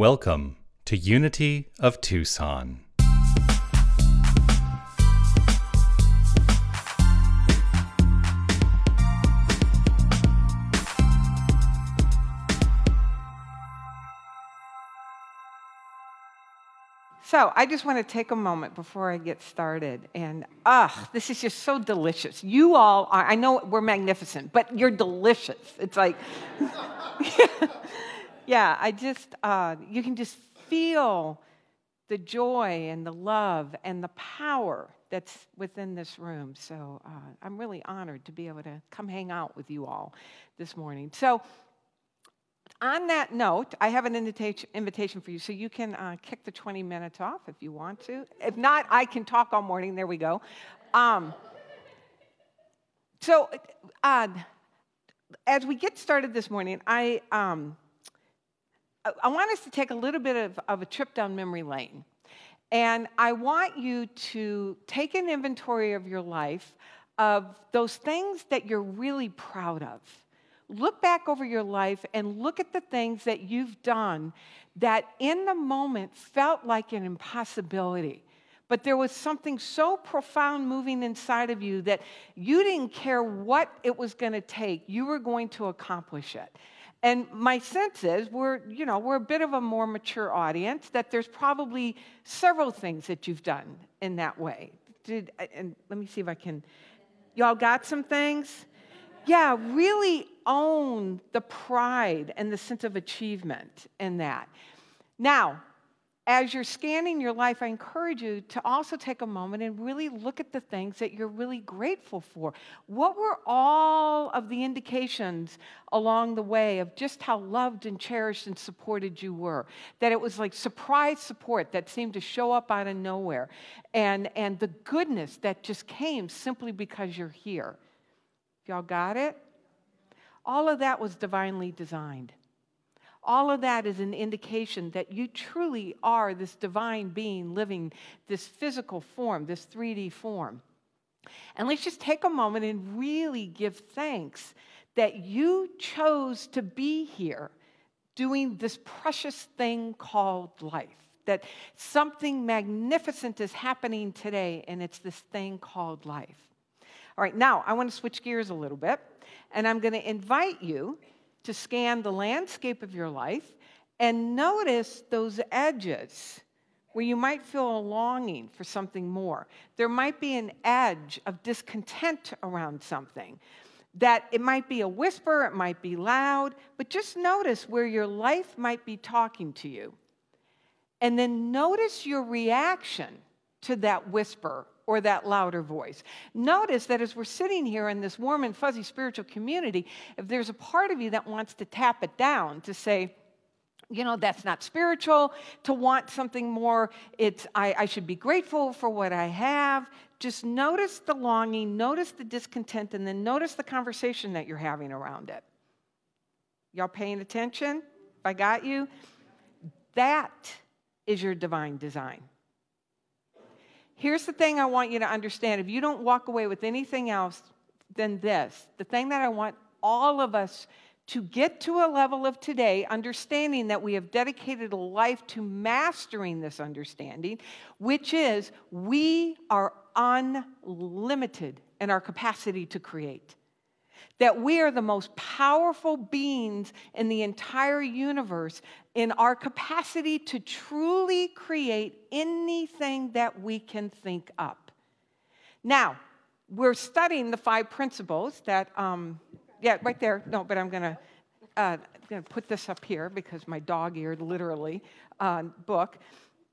Welcome to Unity of Tucson. So I just want to take a moment before I get started. And ah, this is just so delicious. You all are, I know we're magnificent, but you're delicious. It's like, yeah, I just, uh, you can just feel the joy and the love and the power that's within this room. So uh, I'm really honored to be able to come hang out with you all this morning. So, on that note, I have an invitation for you, so you can uh, kick the 20 minutes off if you want to. If not, I can talk all morning. There we go. Um, so, uh, as we get started this morning, I, um, I want us to take a little bit of, of a trip down memory lane. And I want you to take an inventory of your life of those things that you're really proud of look back over your life and look at the things that you've done that in the moment felt like an impossibility. But there was something so profound moving inside of you that you didn't care what it was going to take. You were going to accomplish it. And my sense is we're, you know, we're a bit of a more mature audience, that there's probably several things that you've done in that way. Did, and let me see if I can. Y'all got some things? yeah, really own the pride and the sense of achievement in that. Now, as you're scanning your life, I encourage you to also take a moment and really look at the things that you're really grateful for. What were all of the indications along the way of just how loved and cherished and supported you were? That it was like surprise support that seemed to show up out of nowhere, and, and the goodness that just came simply because you're here. Y'all got it? All of that was divinely designed. All of that is an indication that you truly are this divine being living this physical form, this 3D form. And let's just take a moment and really give thanks that you chose to be here doing this precious thing called life. That something magnificent is happening today, and it's this thing called life. All right, now I want to switch gears a little bit, and I'm going to invite you to scan the landscape of your life and notice those edges where you might feel a longing for something more. There might be an edge of discontent around something. That it might be a whisper, it might be loud, but just notice where your life might be talking to you. And then notice your reaction to that whisper or that louder voice. Notice that as we're sitting here in this warm and fuzzy spiritual community, if there's a part of you that wants to tap it down to say, you know, that's not spiritual, to want something more, it's, I, I should be grateful for what I have. Just notice the longing, notice the discontent, and then notice the conversation that you're having around it. Y'all paying attention? I got you? That is your divine design. Here's the thing I want you to understand. If you don't walk away with anything else than this, the thing that I want all of us to get to a level of today, understanding that we have dedicated a life to mastering this understanding, which is we are unlimited in our capacity to create that we are the most powerful beings in the entire universe in our capacity to truly create anything that we can think up. Now, we're studying the five principles that, um, yeah, right there. No, but I'm going to. Uh, going to put this up here because my dog-eared literally uh, book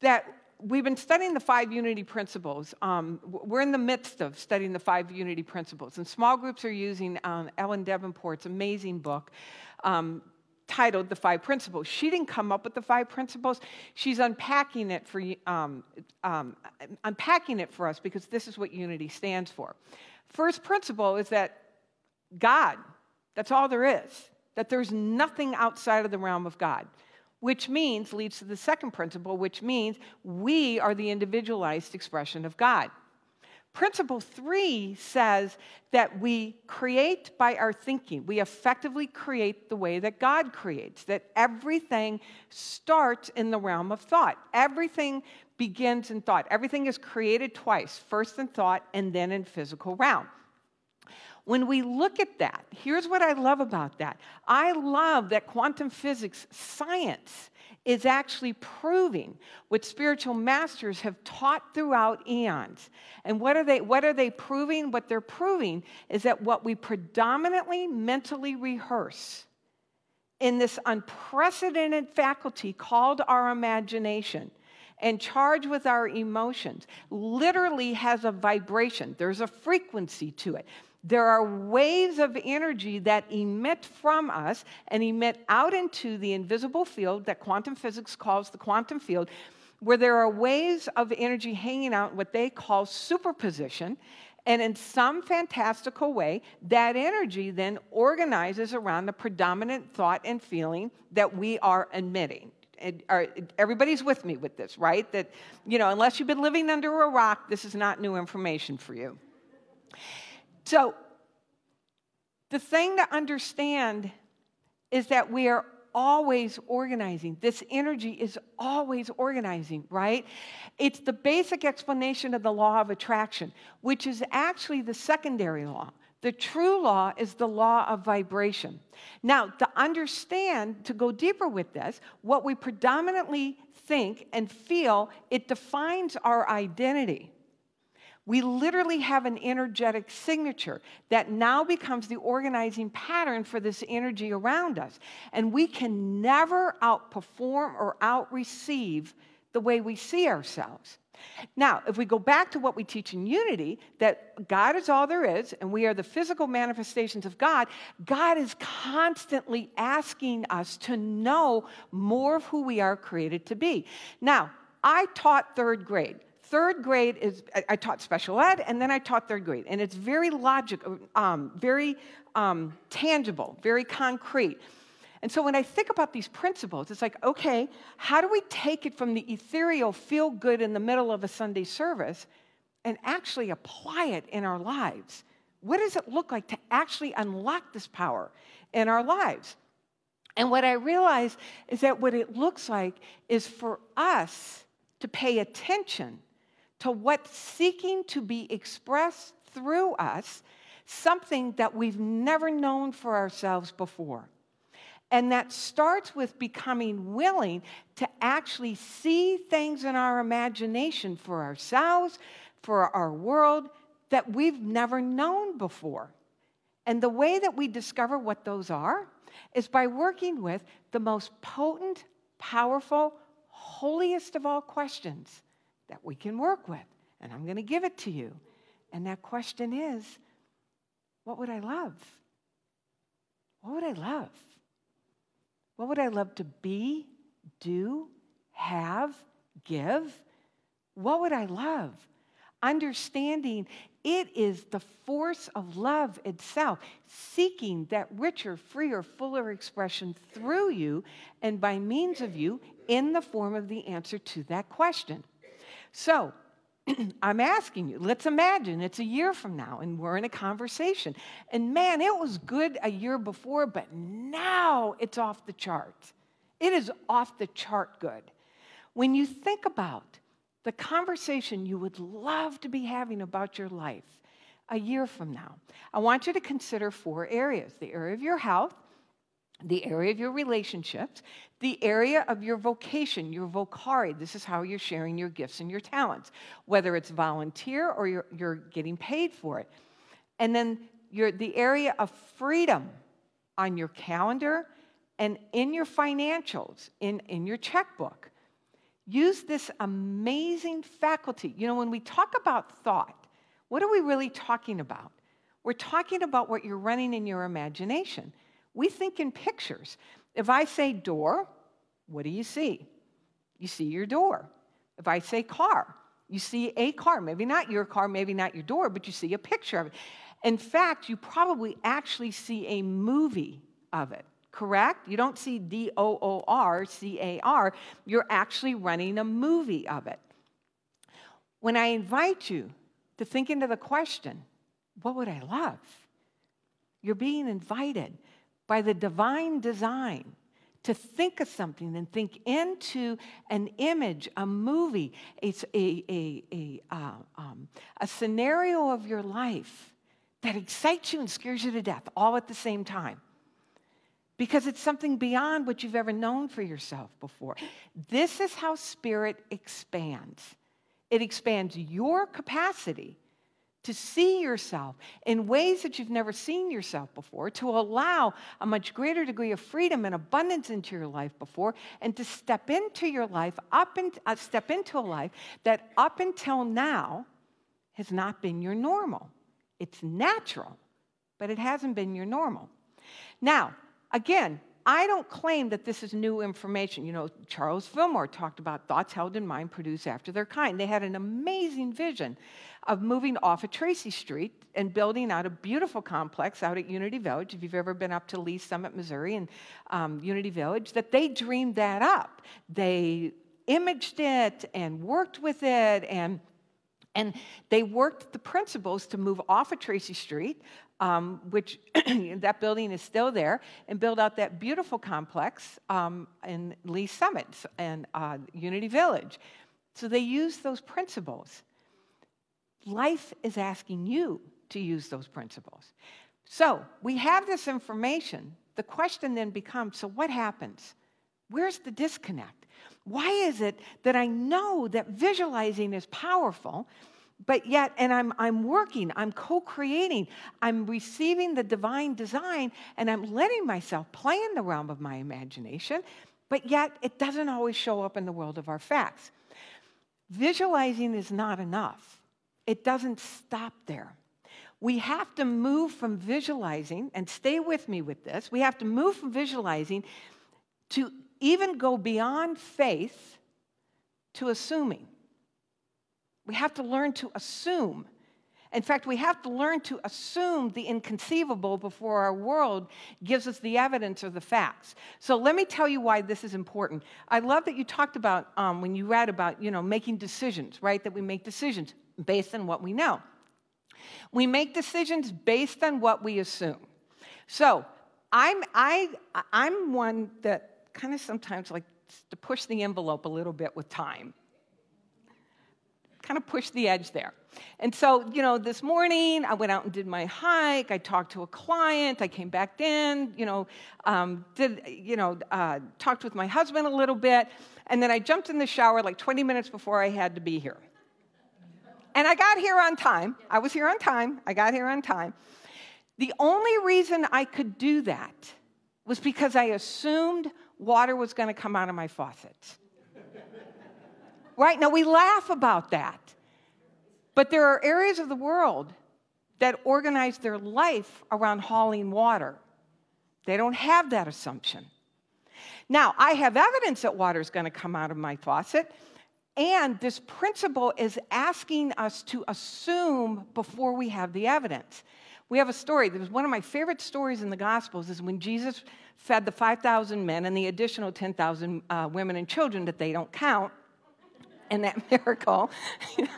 that we've been studying the five unity principles. Um, we're in the midst of studying the five unity principles, and small groups are using um, Ellen Debenport's amazing book. Um, titled The Five Principles. She didn't come up with the five principles. She's unpacking it for um, um, unpacking it for us because this is what unity stands for. First principle is that God, that's all there is. That there's nothing outside of the realm of God which means, leads to the second principle, which means we are the individualized expression of God. Principle three says that we create by our thinking. We effectively create the way that God creates, that everything starts in the realm of thought. Everything begins in thought. Everything is created twice first in thought and then in physical realm. When we look at that, here's what I love about that. I love that quantum physics science is actually proving what spiritual masters have taught throughout eons. And what are they what are they proving? What they're proving is that what we predominantly mentally rehearse in this unprecedented faculty called our imagination and charged with our emotions literally has a vibration. There's a frequency to it. There are waves of energy that emit from us and emit out into the invisible field that quantum physics calls the quantum field, where there are waves of energy hanging out, in what they call superposition. And in some fantastical way, that energy then organizes around the predominant thought and feeling that we are emitting. Everybody's with me with this, right? That, you know, unless you've been living under a rock, this is not new information for you. So, the thing to understand is that we are always organizing. This energy is always organizing, right? It's the basic explanation of the law of attraction, which is actually the secondary law. The true law is the law of vibration. Now, to understand, to go deeper with this, what we predominantly think and feel, it defines our identity. We literally have an energetic signature that now becomes the organizing pattern for this energy around us. And we can never outperform or outreceive the way we see ourselves. Now, if we go back to what we teach in unity, that God is all there is, and we are the physical manifestations of God, God is constantly asking us to know more of who we are created to be. Now, I taught third grade third grade is, I, taught special ed and then I taught third grade. And it's very logical, um, very um, tangible, very concrete. And so when I think about these principles, it's like, okay, how do we take it from the ethereal feel good in the middle of a Sunday service and actually apply it in our lives? What does it look like to actually unlock this power in our lives? And what I realize is that what it looks like is for us to pay attention to what's seeking to be expressed through us, something that we've never known for ourselves before. And that starts with becoming willing to actually see things in our imagination for ourselves, for our world, that we've never known before. And the way that we discover what those are is by working with the most potent, powerful, holiest of all questions that we can work with. And I'm going to give it to you. And that question is what would I love? What would I love? What would I love to be, do, have, give? What would I love? Understanding it is the force of love itself, seeking that richer, freer, fuller expression through you and by means of you in the form of the answer to that question. So, I'm asking you, let's imagine it's a year from now and we're in a conversation. And man, it was good a year before, but now it's off the chart. It is off the chart good. When you think about the conversation you would love to be having about your life a year from now, I want you to consider four areas the area of your health, the area of your relationships, the area of your vocation, your vocari. This is how you're sharing your gifts and your talents, whether it's volunteer or you're, you're getting paid for it. And then your, the area of freedom on your calendar and in your financials, in, in your checkbook. Use this amazing faculty. You know, when we talk about thought, what are we really talking about? We're talking about what you're running in your imagination. We think in pictures. If I say door, what do you see? You see your door. If I say car, you see a car. Maybe not your car, maybe not your door, but you see a picture of it. In fact, you probably actually see a movie of it, correct? You don't see D O O R C A R. You're actually running a movie of it. When I invite you to think into the question what would I love? You're being invited by the divine design to think of something and think into an image, a movie, a, a, a, a, uh, um, a scenario of your life that excites you and scares you to death all at the same time. Because it's something beyond what you've ever known for yourself before. This is how spirit expands. It expands your capacity to see yourself in ways that you've never seen yourself before, to allow a much greater degree of freedom and abundance into your life before, and to step into your life, up and uh, step into a life that up until now has not been your normal. It's natural, but it hasn't been your normal. Now, again, I don't claim that this is new information. You know, Charles Fillmore talked about thoughts held in mind produce after their kind. They had an amazing vision of moving off of Tracy Street and building out a beautiful complex out at Unity Village. If you've ever been up to Lee's Summit, Missouri, and um, Unity Village, that they dreamed that up. They imaged it and worked with it and and they worked the principles to move off of Tracy Street, um, which that building is still there, and build out that beautiful complex um, in Lee's Summit and uh, Unity Village. So they used those principles. Life is asking you to use those principles. So we have this information. The question then becomes so what happens? Where's the disconnect? Why is it that I know that visualizing is powerful? but yet, and I'm, I'm working, I'm co creating, I'm receiving the divine design, and I'm letting myself play in the realm of my imagination, but yet it doesn't always show up in the world of our facts. Visualizing is not enough, it doesn't stop there. We have to move from visualizing, and stay with me with this, we have to move from visualizing to even go beyond faith to assuming. We have to learn to assume. In fact, we have to learn to assume the inconceivable before our world gives us the evidence or the facts. So let me tell you why this is important. I love that you talked about um, when you read about you know making decisions, right? That we make decisions based on what we know. We make decisions based on what we assume. So I'm I I'm one that kind of sometimes like to push the envelope a little bit with time kind of push the edge there. And so, you know, this morning I went out and did my hike. I talked to a client. I came back in, you know, um, did, you know, uh, talked with my husband a little bit. And then I jumped in the shower like 20 minutes before I had to be here. And I got here on time. I was here on time. I got here on time. The only reason I could do that was because I assumed water was going to come out of my faucet. Right? Now, we laugh about that. But there are areas of the world that organize their life around hauling water. They don't have that assumption. Now, I have evidence that water is going to come out of my faucet, and this principle is asking us to assume before we have the evidence. We have a story. There's one of my favorite stories in the Gospels is when Jesus fed the 5,000 men and the additional 10,000 uh, women and children that they don't count in that miracle.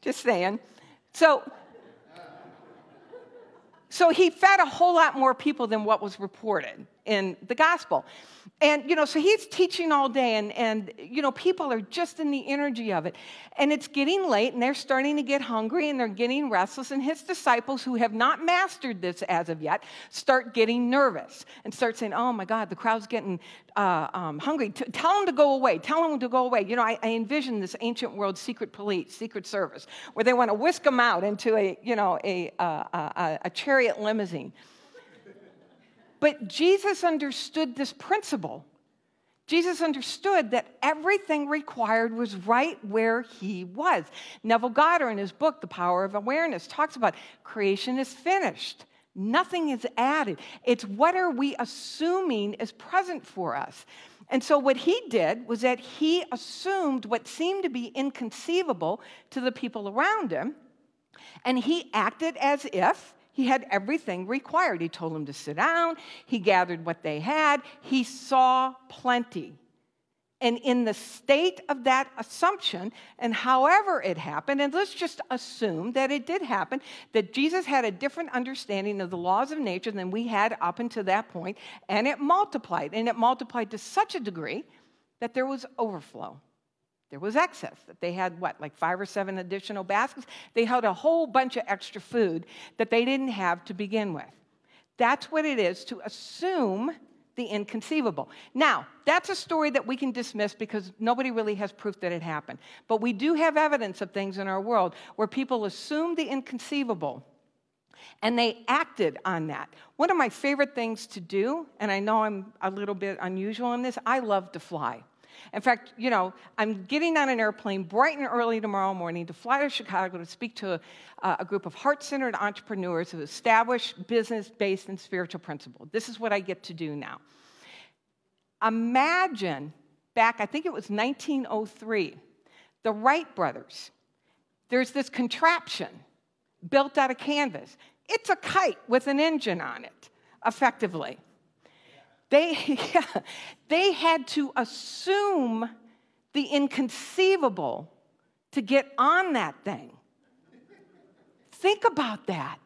Just saying. So, so he fed a whole lot more people than what was reported in the gospel. And, you know, so he's teaching all day, and, and, you know, people are just in the energy of it. And it's getting late, and they're starting to get hungry, and they're getting restless. And his disciples, who have not mastered this as of yet, start getting nervous and start saying, Oh my God, the crowd's getting uh, um, hungry. T- tell them to go away. Tell them to go away. You know, I, I envision this ancient world secret police, secret service, where they want to whisk them out into a, you know, a, uh, a, a chariot limousine. But Jesus understood this principle. Jesus understood that everything required was right where he was. Neville Goddard, in his book, The Power of Awareness, talks about creation is finished. Nothing is added. It's what are we assuming is present for us. And so, what he did was that he assumed what seemed to be inconceivable to the people around him, and he acted as if he had everything required. He told them to sit down, he gathered what they had, he saw plenty. And in the state of that assumption, and however it happened, and let's just assume that it did happen, that Jesus had a different understanding of the laws of nature than we had up until that point, and it multiplied. And it multiplied to such a degree that there was overflow. There was excess. That they had what, like five or seven additional baskets? They had a whole bunch of extra food that they didn't have to begin with. That's what it is to assume the inconceivable. Now, that's a story that we can dismiss because nobody really has proof that it happened. But we do have evidence of things in our world where people assume the inconceivable and they acted on that. One of my favorite things to do, and I know I'm a little bit unusual in this, I love to fly. In fact, you know, I'm getting on an airplane bright and early tomorrow morning to fly to Chicago to speak to a, uh, a group of heart centered entrepreneurs who establish business based in spiritual principle. This is what I get to do now. Imagine back, I think it was 1903, the Wright brothers. There's this contraption built out of canvas. It's a kite with an engine on it, effectively. They, yeah, they had to assume the inconceivable to get on that thing. Think about that.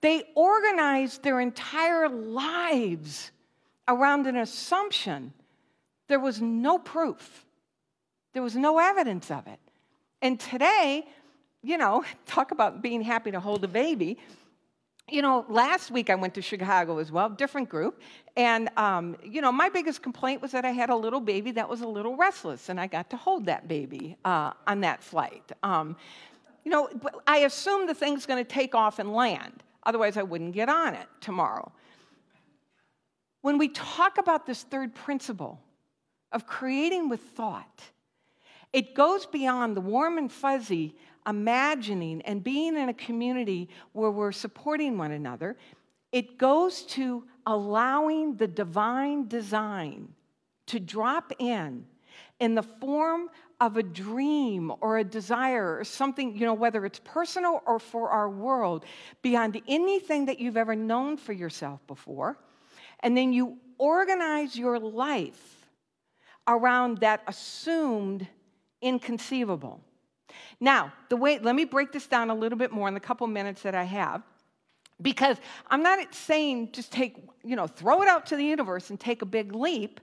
They organized their entire lives around an assumption. There was no proof, there was no evidence of it. And today, you know, talk about being happy to hold a baby you know, last week I went to Chicago as well, different group. And, um, you know, my biggest complaint was that I had a little baby that was a little restless, and I got to hold that baby uh, on that flight. Um, you know, I assumed the thing's going to take off and land. Otherwise, I wouldn't get on it tomorrow. When we talk about this third principle of creating with thought, it goes beyond the warm and fuzzy imagining and being in a community where we're supporting one another, it goes to allowing the divine design to drop in in the form of a dream or a desire or something, you know, whether it's personal or for our world, beyond anything that you've ever known for yourself before. And then you organize your life around that assumed inconceivable. Now, the way, let me break this down a little bit more in the couple minutes that I have. Because I'm not saying just take, you know, throw it out to the universe and take a big leap.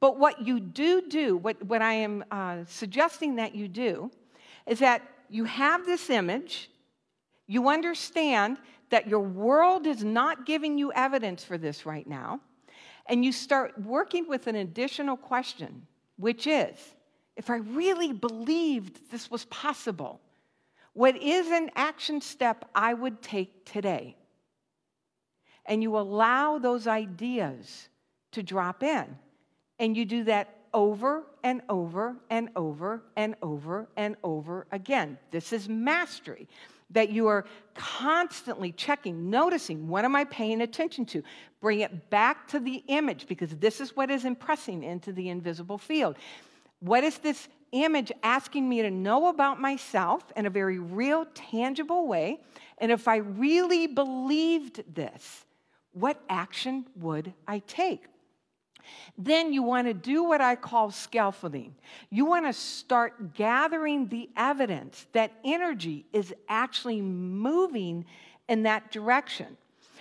But what you do do, what, what I am uh, suggesting that you do, is that you have this image, you understand that your world is not giving you evidence for this right now, and you start working with an additional question, which is if I really believed this was possible, what is an action step I would take today? And you allow those ideas to drop in. And you do that over and over and over and over and over again. This is mastery. That you are constantly checking, noticing what am I paying attention to? Bring it back to the image because this is what is impressing into the invisible field. What is this image asking me to know about myself in a very real, tangible way? And if I really believed this, what action would I take? Then you want to do what I call scaffolding. You want to start gathering the evidence that energy is actually moving in that direction.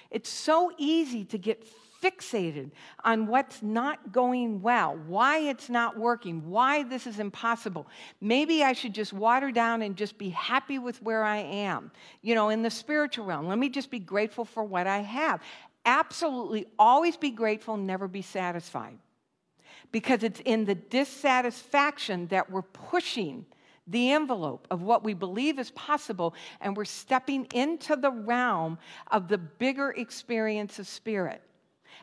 It's so easy to get fixated on what's not going well, why it's not working, why this is impossible. Maybe I should just water down and just be happy with where I am. You know, in the spiritual realm, let me just be grateful for what I have. Absolutely always be grateful, never be satisfied. Because it's in the dissatisfaction that we're pushing the envelope of what we believe is possible, and we're stepping into the realm of the bigger experience of spirit.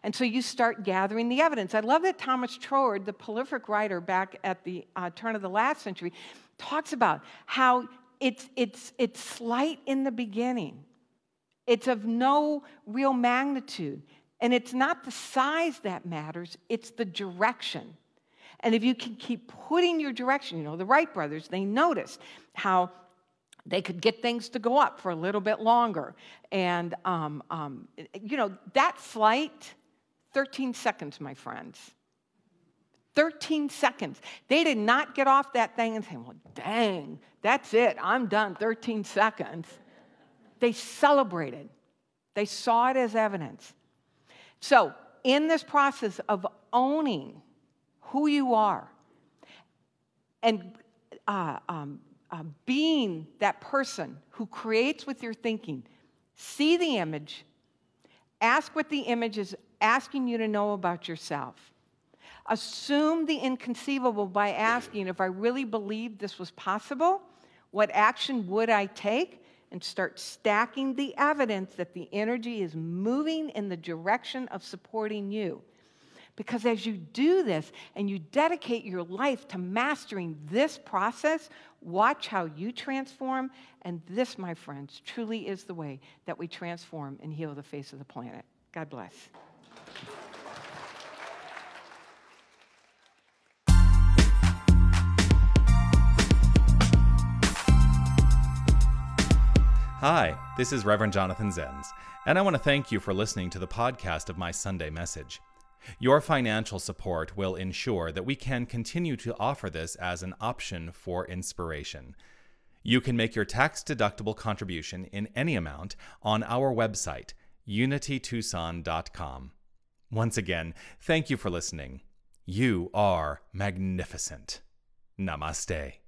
And so you start gathering the evidence. I love that Thomas Troward, the prolific writer back at the uh, turn of the last century, talks about how it's, it's, it's slight in the beginning, it's of no real magnitude. And it's not the size that matters, it's the direction. And if you can keep putting your direction, you know, the Wright brothers, they noticed how they could get things to go up for a little bit longer. And, um, um, you know, that flight 13 seconds, my friends. 13 seconds. They did not get off that thing and say, well, dang, that's it, I'm done, 13 seconds. They celebrated, they saw it as evidence. So, in this process of owning who you are and uh, um, uh, being that person who creates with your thinking, see the image, ask what the image is asking you to know about yourself. Assume the inconceivable by asking if I really believed this was possible, what action would I take? And start stacking the evidence that the energy is moving in the direction of supporting you. Because as you do this and you dedicate your life to mastering this process, watch how you transform. And this, my friends, truly is the way that we transform and heal the face of the planet. God bless. Hi, this is Reverend Jonathan Zenz, and I want to thank you for listening to the podcast of my Sunday message. Your financial support will ensure that we can continue to offer this as an option for inspiration. You can make your tax deductible contribution in any amount on our website, unitytucson.com. Once again, thank you for listening. You are magnificent. Namaste.